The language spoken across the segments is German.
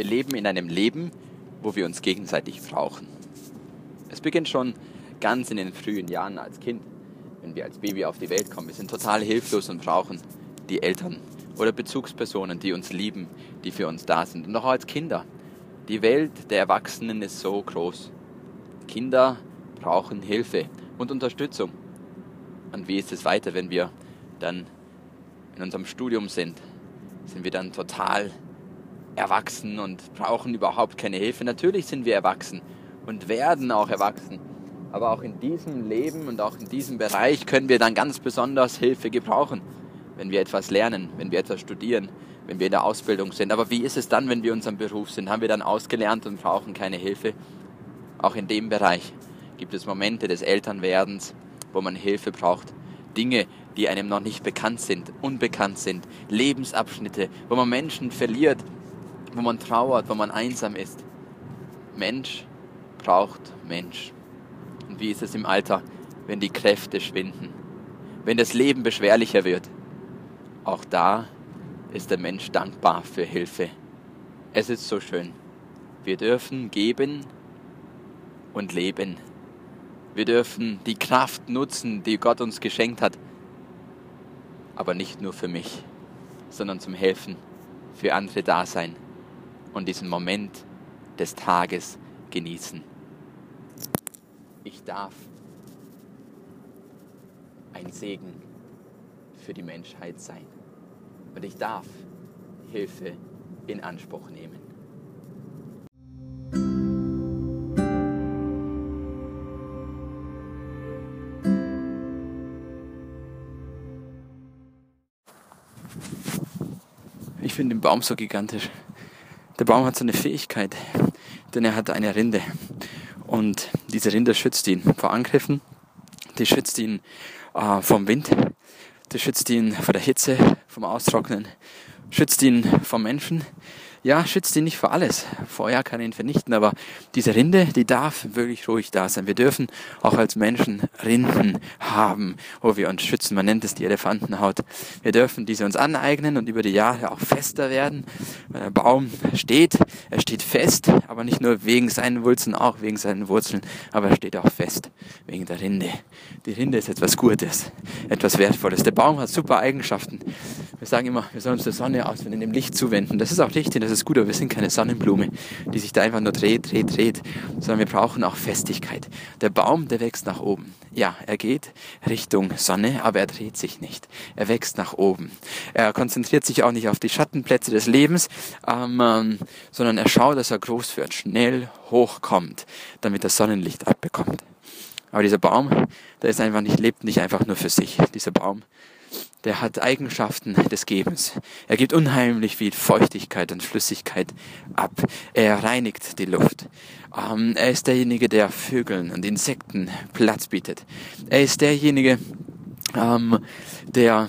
Wir leben in einem Leben, wo wir uns gegenseitig brauchen. Es beginnt schon ganz in den frühen Jahren als Kind, wenn wir als Baby auf die Welt kommen. Wir sind total hilflos und brauchen die Eltern oder Bezugspersonen, die uns lieben, die für uns da sind. Und auch als Kinder. Die Welt der Erwachsenen ist so groß. Kinder brauchen Hilfe und Unterstützung. Und wie ist es weiter, wenn wir dann in unserem Studium sind? Sind wir dann total erwachsen und brauchen überhaupt keine Hilfe? Natürlich sind wir erwachsen und werden auch erwachsen. Aber auch in diesem Leben und auch in diesem Bereich können wir dann ganz besonders Hilfe gebrauchen, wenn wir etwas lernen, wenn wir etwas studieren, wenn wir in der Ausbildung sind. Aber wie ist es dann, wenn wir unserem Beruf sind? Haben wir dann ausgelernt und brauchen keine Hilfe? Auch in dem Bereich gibt es Momente des Elternwerdens, wo man Hilfe braucht. Dinge, die einem noch nicht bekannt sind, unbekannt sind, Lebensabschnitte, wo man Menschen verliert, wo man trauert, wo man einsam ist. Mensch braucht Mensch. Und wie ist es im Alter, wenn die Kräfte schwinden, wenn das Leben beschwerlicher wird? Auch da ist der Mensch dankbar für Hilfe. Es ist so schön. Wir dürfen geben und leben. Wir dürfen die Kraft nutzen, die Gott uns geschenkt hat. Aber nicht nur für mich, sondern zum Helfen, für andere da sein und diesen Moment des Tages genießen. Ich darf ein Segen für die Menschheit sein. Und ich darf Hilfe in Anspruch nehmen. Ich finde den Baum so gigantisch. Der Baum hat so eine Fähigkeit, denn er hat eine Rinde. Und diese Rinde schützt ihn vor Angriffen, die schützt ihn äh, vom Wind, die schützt ihn vor der Hitze, vom Austrocknen, schützt ihn vom Menschen, ja, schützt ihn nicht vor alles. Feuer kann ihn vernichten, aber diese Rinde, die darf wirklich ruhig da sein. Wir dürfen auch als Menschen Rinden haben, wo wir uns schützen. Man nennt es die Elefantenhaut. Wir dürfen diese uns aneignen und über die Jahre auch fester werden. Der Baum steht, er steht fest, aber nicht nur wegen seinen Wurzeln, auch wegen seinen Wurzeln, aber er steht auch fest wegen der Rinde. Die Rinde ist etwas Gutes, etwas Wertvolles. Der Baum hat super Eigenschaften. Wir sagen immer, wir sollen uns der Sonne auswenden, dem Licht zuwenden. Das ist auch richtig, das ist gut, aber wir sind keine Sonnenblume, die sich da einfach nur dreht, dreht, dreht, sondern wir brauchen auch Festigkeit. Der Baum, der wächst nach oben. Ja, er geht Richtung Sonne, aber er dreht sich nicht. Er wächst nach oben. Er konzentriert sich auch nicht auf die Schattenplätze des Lebens, ähm, sondern er schaut, dass er groß wird, schnell hochkommt, damit das Sonnenlicht abbekommt. Aber dieser Baum, der ist einfach nicht, lebt nicht einfach nur für sich. Dieser Baum, der hat Eigenschaften des Gebens. Er gibt unheimlich viel Feuchtigkeit und Flüssigkeit ab. Er reinigt die Luft. Ähm, er ist derjenige, der Vögeln und Insekten Platz bietet. Er ist derjenige, ähm, der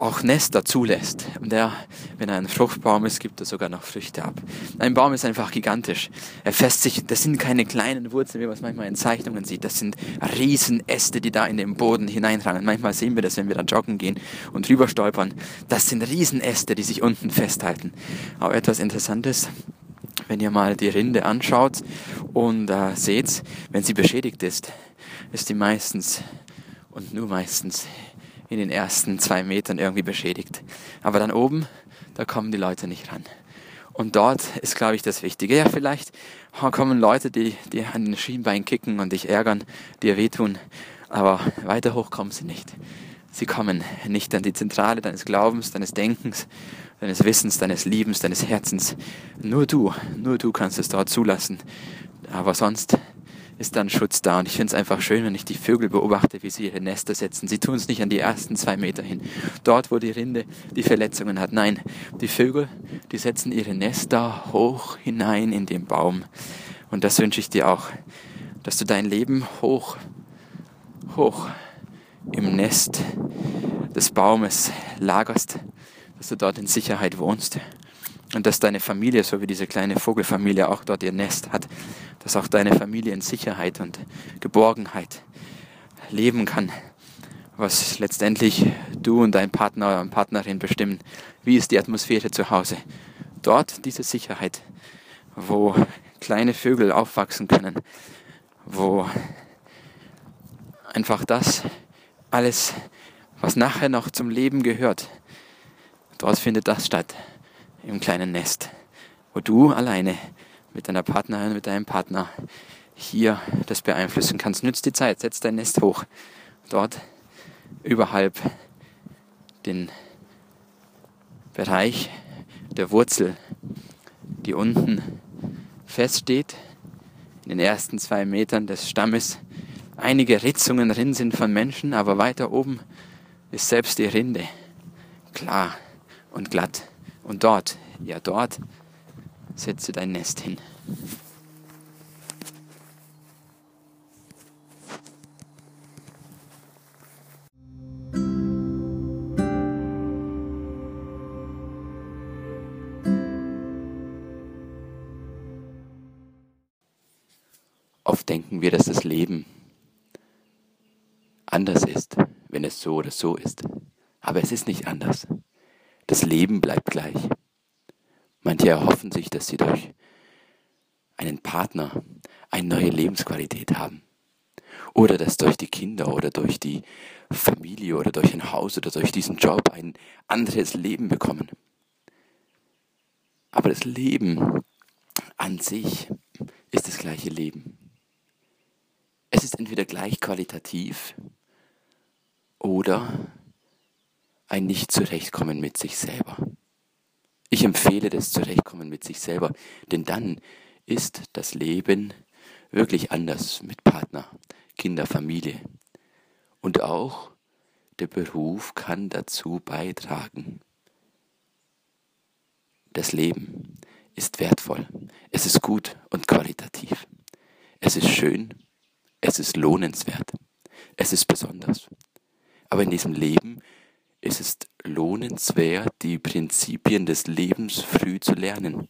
auch Nester zulässt. Und er, wenn er ein Fruchtbaum ist, gibt er sogar noch Früchte ab. Ein Baum ist einfach gigantisch. Er fässt sich, das sind keine kleinen Wurzeln, wie man es manchmal in Zeichnungen sieht. Das sind Riesenäste, die da in den Boden hineinrangen. Manchmal sehen wir das, wenn wir da joggen gehen und drüber stolpern. Das sind Riesenäste, die sich unten festhalten. Aber etwas Interessantes, wenn ihr mal die Rinde anschaut und äh, seht, wenn sie beschädigt ist, ist die meistens und nur meistens in den ersten zwei Metern irgendwie beschädigt. Aber dann oben, da kommen die Leute nicht ran. Und dort ist, glaube ich, das Wichtige. Ja, vielleicht kommen Leute, die, die an den Schienbein kicken und dich ärgern, dir wehtun, aber weiter hoch kommen sie nicht. Sie kommen nicht an die Zentrale deines Glaubens, deines Denkens, deines Wissens, deines Liebens, deines Herzens. Nur du, nur du kannst es dort zulassen. Aber sonst ist dann Schutz da. Und ich finde es einfach schön, wenn ich die Vögel beobachte, wie sie ihre Nester setzen. Sie tun es nicht an die ersten zwei Meter hin, dort, wo die Rinde die Verletzungen hat. Nein, die Vögel, die setzen ihre Nester hoch hinein in den Baum. Und das wünsche ich dir auch, dass du dein Leben hoch, hoch im Nest des Baumes lagerst, dass du dort in Sicherheit wohnst und dass deine Familie, so wie diese kleine Vogelfamilie auch dort ihr Nest hat, dass auch deine Familie in Sicherheit und Geborgenheit leben kann, was letztendlich du und dein Partner und Partnerin bestimmen. Wie ist die Atmosphäre zu Hause? Dort diese Sicherheit, wo kleine Vögel aufwachsen können, wo einfach das alles, was nachher noch zum Leben gehört, dort findet das statt, im kleinen Nest, wo du alleine mit deiner Partnerin, mit deinem Partner hier das beeinflussen kannst. Nütz die Zeit, setz dein Nest hoch, dort überhalb den Bereich der Wurzel, die unten feststeht, in den ersten zwei Metern des Stammes einige Ritzungen drin sind von Menschen, aber weiter oben ist selbst die Rinde klar und glatt. Und dort, ja dort, setze dein Nest hin. Oft denken wir, dass das Leben anders ist, wenn es so oder so ist. Aber es ist nicht anders. Das Leben bleibt gleich. Manche erhoffen sich, dass sie durch einen Partner eine neue Lebensqualität haben. Oder dass durch die Kinder oder durch die Familie oder durch ein Haus oder durch diesen Job ein anderes Leben bekommen. Aber das Leben an sich ist das gleiche Leben. Es ist entweder gleich qualitativ oder ein Nicht-Zurechtkommen mit sich selber. Ich empfehle das Zurechtkommen mit sich selber, denn dann ist das Leben wirklich anders mit Partner, Kinder, Familie. Und auch der Beruf kann dazu beitragen. Das Leben ist wertvoll, es ist gut und qualitativ. Es ist schön, es ist lohnenswert, es ist besonders. Aber in diesem Leben ist es lohnenswert, die Prinzipien des Lebens früh zu lernen.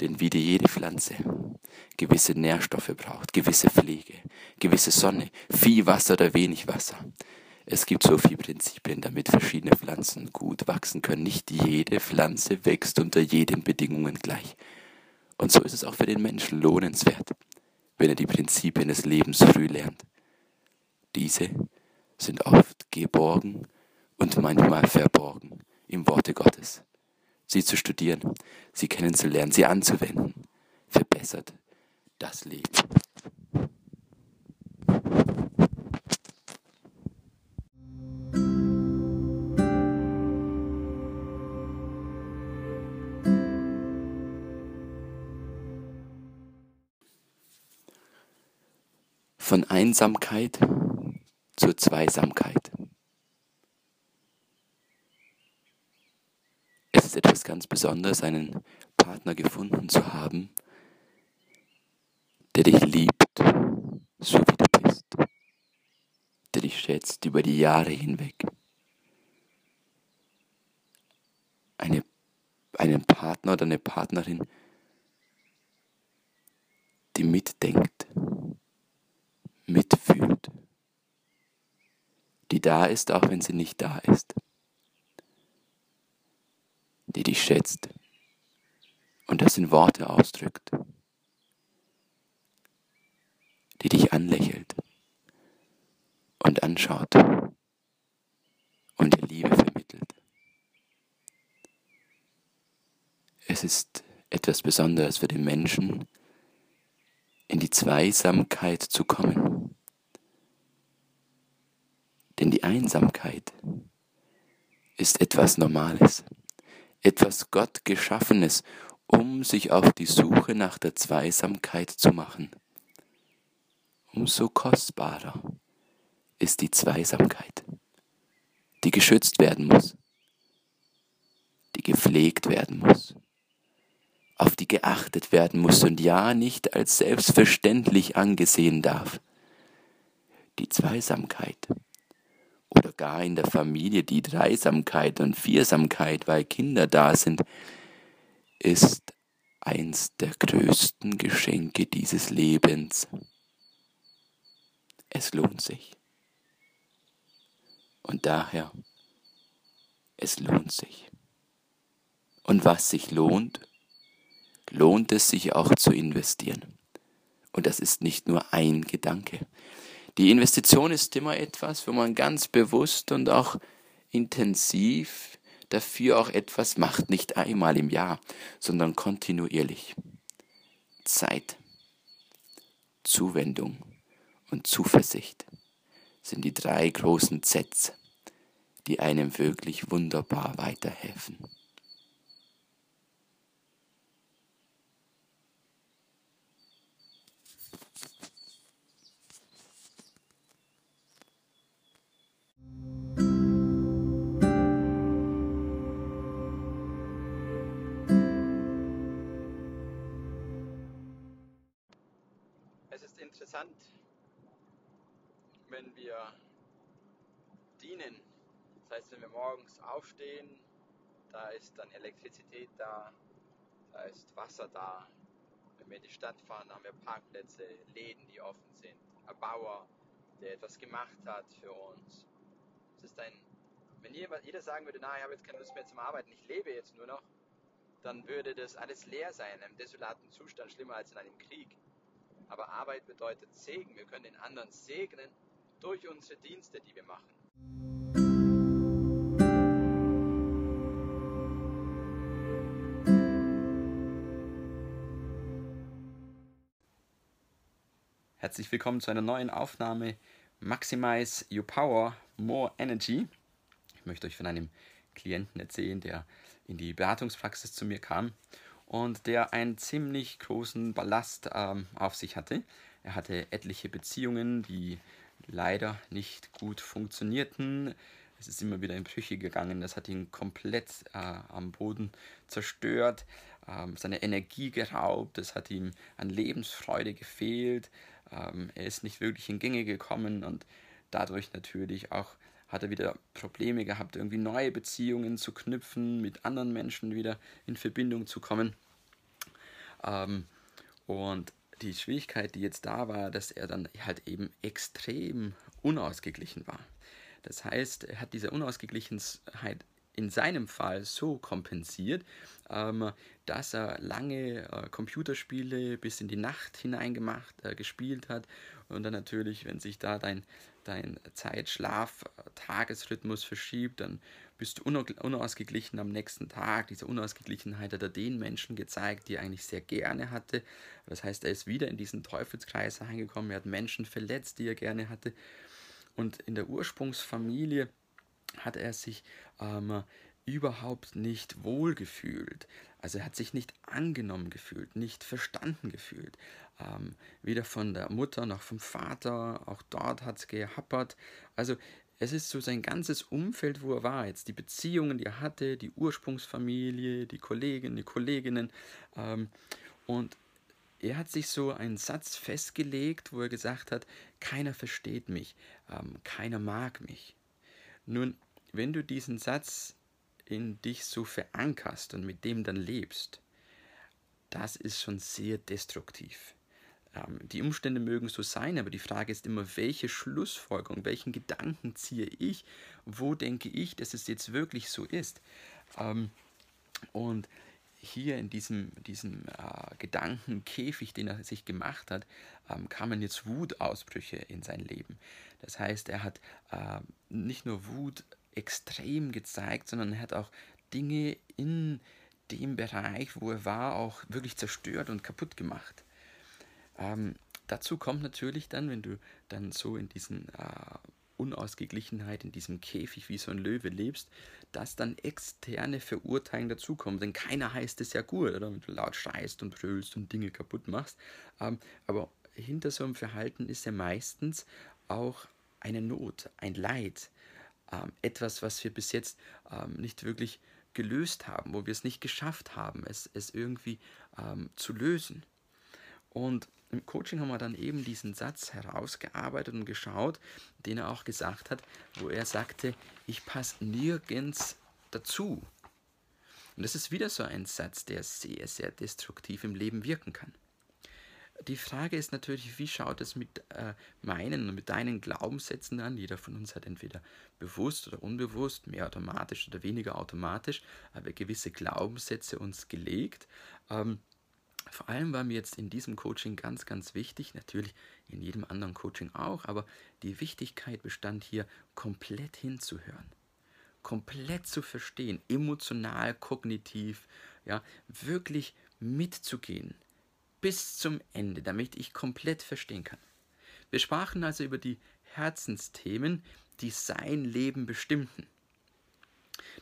Denn wie die jede Pflanze gewisse Nährstoffe braucht, gewisse Pflege, gewisse Sonne, viel Wasser oder wenig Wasser. Es gibt so viele Prinzipien, damit verschiedene Pflanzen gut wachsen können. Nicht jede Pflanze wächst unter jeden Bedingungen gleich. Und so ist es auch für den Menschen lohnenswert, wenn er die Prinzipien des Lebens früh lernt. Diese sind oft geborgen und manchmal verborgen im Worte Gottes. Sie zu studieren, sie kennenzulernen, sie anzuwenden, verbessert das Leben. Von Einsamkeit zur Zweisamkeit. Ist etwas ganz Besonderes, einen Partner gefunden zu haben, der dich liebt, so wie du bist, der dich schätzt über die Jahre hinweg. Eine, einen Partner oder eine Partnerin, die mitdenkt, mitfühlt, die da ist, auch wenn sie nicht da ist die dich schätzt und das in Worte ausdrückt, die dich anlächelt und anschaut und dir Liebe vermittelt. Es ist etwas Besonderes für den Menschen, in die Zweisamkeit zu kommen. Denn die Einsamkeit ist etwas Normales etwas Gott geschaffenes, um sich auf die Suche nach der Zweisamkeit zu machen. Umso kostbarer ist die Zweisamkeit, die geschützt werden muss, die gepflegt werden muss, auf die geachtet werden muss und ja nicht als selbstverständlich angesehen darf. Die Zweisamkeit oder gar in der Familie die Dreisamkeit und Viersamkeit, weil Kinder da sind, ist eins der größten Geschenke dieses Lebens. Es lohnt sich. Und daher, es lohnt sich. Und was sich lohnt, lohnt es sich auch zu investieren. Und das ist nicht nur ein Gedanke. Die Investition ist immer etwas, wo man ganz bewusst und auch intensiv dafür auch etwas macht, nicht einmal im Jahr, sondern kontinuierlich. Zeit, Zuwendung und Zuversicht sind die drei großen Zs, die einem wirklich wunderbar weiterhelfen. Morgens aufstehen, da ist dann Elektrizität da, da ist Wasser da. Wenn wir in die Stadt fahren, haben wir Parkplätze, Läden, die offen sind, ein Bauer, der etwas gemacht hat für uns. Es ist ein, wenn jeder sagen würde, na, ich habe jetzt keine Lust mehr zum Arbeiten, ich lebe jetzt nur noch, dann würde das alles leer sein, in einem desolaten Zustand, schlimmer als in einem Krieg. Aber Arbeit bedeutet Segen. Wir können den anderen segnen durch unsere Dienste, die wir machen. Herzlich willkommen zu einer neuen Aufnahme Maximize Your Power, More Energy. Ich möchte euch von einem Klienten erzählen, der in die Beratungspraxis zu mir kam und der einen ziemlich großen Ballast ähm, auf sich hatte. Er hatte etliche Beziehungen, die leider nicht gut funktionierten. Es ist immer wieder in Brüche gegangen. Das hat ihn komplett äh, am Boden zerstört, ähm, seine Energie geraubt. Es hat ihm an Lebensfreude gefehlt. Ähm, er ist nicht wirklich in Gänge gekommen und dadurch natürlich auch hat er wieder Probleme gehabt, irgendwie neue Beziehungen zu knüpfen, mit anderen Menschen wieder in Verbindung zu kommen. Ähm, und die Schwierigkeit, die jetzt da war, dass er dann halt eben extrem unausgeglichen war. Das heißt, er hat diese Unausgeglichenheit in seinem Fall so kompensiert, ähm, dass er lange äh, Computerspiele bis in die Nacht hinein gemacht, äh, gespielt hat und dann natürlich, wenn sich da dein, dein Zeit-Schlaf-Tagesrhythmus verschiebt, dann bist du unausgeglichen am nächsten Tag. Diese Unausgeglichenheit hat er den Menschen gezeigt, die er eigentlich sehr gerne hatte. Das heißt, er ist wieder in diesen Teufelskreis reingekommen, er hat Menschen verletzt, die er gerne hatte. Und in der Ursprungsfamilie hat er sich ähm, überhaupt nicht wohlgefühlt. Also er hat sich nicht angenommen gefühlt, nicht verstanden gefühlt. Ähm, weder von der Mutter noch vom Vater, auch dort hat es gehappert. Also es ist so sein ganzes Umfeld, wo er war jetzt, die Beziehungen, die er hatte, die Ursprungsfamilie, die Kollegen, die Kolleginnen. Ähm, und er hat sich so einen Satz festgelegt, wo er gesagt hat, keiner versteht mich, ähm, keiner mag mich. Nun, wenn du diesen Satz in dich so verankerst und mit dem dann lebst, das ist schon sehr destruktiv. Ähm, die Umstände mögen so sein, aber die Frage ist immer, welche Schlussfolgerung, welchen Gedanken ziehe ich, wo denke ich, dass es jetzt wirklich so ist. Ähm, und hier in diesem, diesem äh, Gedankenkäfig, den er sich gemacht hat, ähm, kamen jetzt Wutausbrüche in sein Leben. Das heißt, er hat äh, nicht nur Wut extrem gezeigt, sondern er hat auch Dinge in dem Bereich, wo er war, auch wirklich zerstört und kaputt gemacht. Ähm, dazu kommt natürlich dann, wenn du dann so in diesen äh, Unausgeglichenheit, in diesem Käfig wie so ein Löwe lebst, dass dann externe Verurteilungen dazukommen. Denn keiner heißt es ja gut, oder wenn du laut schreist und brüllst und Dinge kaputt machst. Ähm, aber hinter so einem Verhalten ist ja meistens auch eine Not, ein Leid, ähm, etwas, was wir bis jetzt ähm, nicht wirklich gelöst haben, wo wir es nicht geschafft haben, es, es irgendwie ähm, zu lösen. Und im Coaching haben wir dann eben diesen Satz herausgearbeitet und geschaut, den er auch gesagt hat, wo er sagte, ich passe nirgends dazu. Und das ist wieder so ein Satz, der sehr, sehr destruktiv im Leben wirken kann. Die Frage ist natürlich, wie schaut es mit äh, meinen und mit deinen Glaubenssätzen an? Jeder von uns hat entweder bewusst oder unbewusst, mehr automatisch oder weniger automatisch, aber gewisse Glaubenssätze uns gelegt. Ähm, vor allem war mir jetzt in diesem Coaching ganz, ganz wichtig, natürlich in jedem anderen Coaching auch, aber die Wichtigkeit bestand hier, komplett hinzuhören, komplett zu verstehen, emotional, kognitiv, ja, wirklich mitzugehen bis zum Ende, damit ich komplett verstehen kann. Wir sprachen also über die Herzensthemen, die sein Leben bestimmten.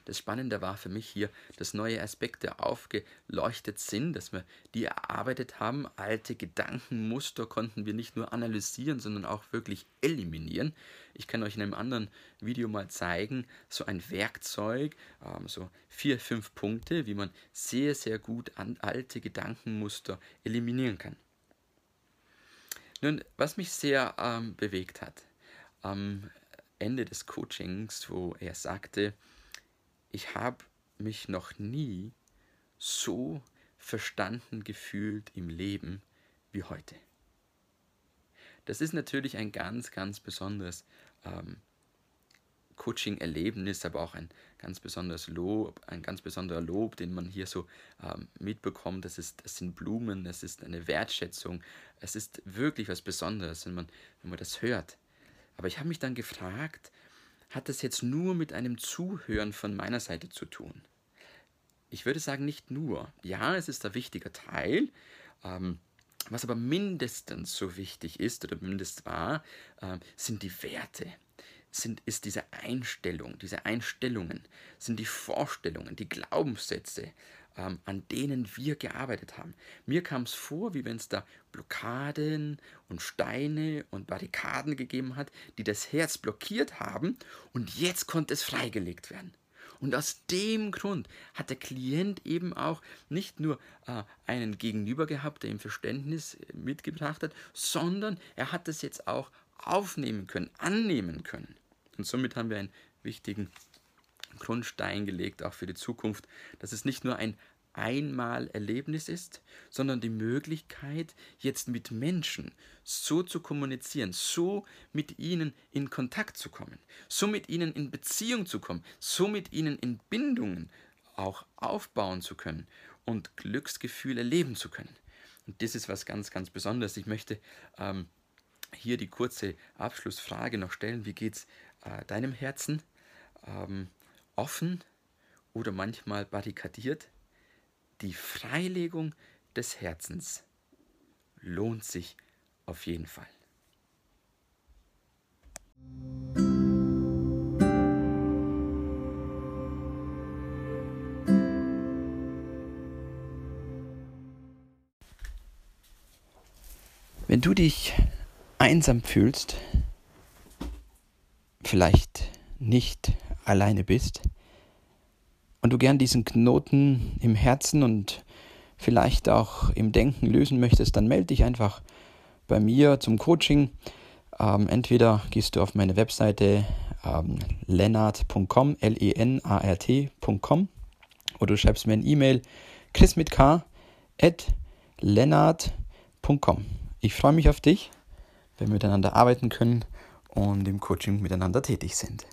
Das Spannende war für mich hier, dass neue Aspekte aufgeleuchtet sind, dass wir die erarbeitet haben. Alte Gedankenmuster konnten wir nicht nur analysieren, sondern auch wirklich eliminieren. Ich kann euch in einem anderen Video mal zeigen, so ein Werkzeug, ähm, so vier, fünf Punkte, wie man sehr, sehr gut alte Gedankenmuster eliminieren kann. Nun, was mich sehr ähm, bewegt hat, am Ende des Coachings, wo er sagte, ich habe mich noch nie so verstanden gefühlt im Leben wie heute. Das ist natürlich ein ganz, ganz besonderes ähm, Coaching-Erlebnis, aber auch ein ganz besonderes Lob, ein ganz besonderer Lob, den man hier so ähm, mitbekommt. Das, ist, das sind Blumen, das ist eine Wertschätzung, es ist wirklich was Besonderes, wenn man, wenn man das hört. Aber ich habe mich dann gefragt, hat das jetzt nur mit einem Zuhören von meiner Seite zu tun? Ich würde sagen, nicht nur. Ja, es ist ein wichtiger Teil. Ähm, was aber mindestens so wichtig ist oder mindestens war, äh, sind die Werte sind, ist diese Einstellung, diese Einstellungen, sind die Vorstellungen, die Glaubenssätze, ähm, an denen wir gearbeitet haben. Mir kam es vor, wie wenn es da Blockaden und Steine und Barrikaden gegeben hat, die das Herz blockiert haben und jetzt konnte es freigelegt werden. Und aus dem Grund hat der Klient eben auch nicht nur äh, einen Gegenüber gehabt, der ihm Verständnis äh, mitgebracht hat, sondern er hat es jetzt auch aufnehmen können, annehmen können. Und somit haben wir einen wichtigen Grundstein gelegt, auch für die Zukunft, dass es nicht nur ein Einmalerlebnis ist, sondern die Möglichkeit, jetzt mit Menschen so zu kommunizieren, so mit ihnen in Kontakt zu kommen, so mit ihnen in Beziehung zu kommen, so mit ihnen in Bindungen auch aufbauen zu können und Glücksgefühle erleben zu können. Und das ist was ganz, ganz Besonderes. Ich möchte ähm, hier die kurze Abschlussfrage noch stellen. Wie geht es äh, deinem Herzen? Ähm, offen oder manchmal barrikadiert? Die Freilegung des Herzens lohnt sich auf jeden Fall. Wenn du dich einsam fühlst, vielleicht nicht alleine bist und du gern diesen Knoten im Herzen und vielleicht auch im Denken lösen möchtest, dann melde dich einfach bei mir zum Coaching. Ähm, entweder gehst du auf meine Webseite ähm, lennart.com, L-E-N-A-R-T.com oder du schreibst mir eine E-Mail, chris mit K, at lennart.com. Ich freue mich auf dich wenn wir miteinander arbeiten können und im Coaching miteinander tätig sind.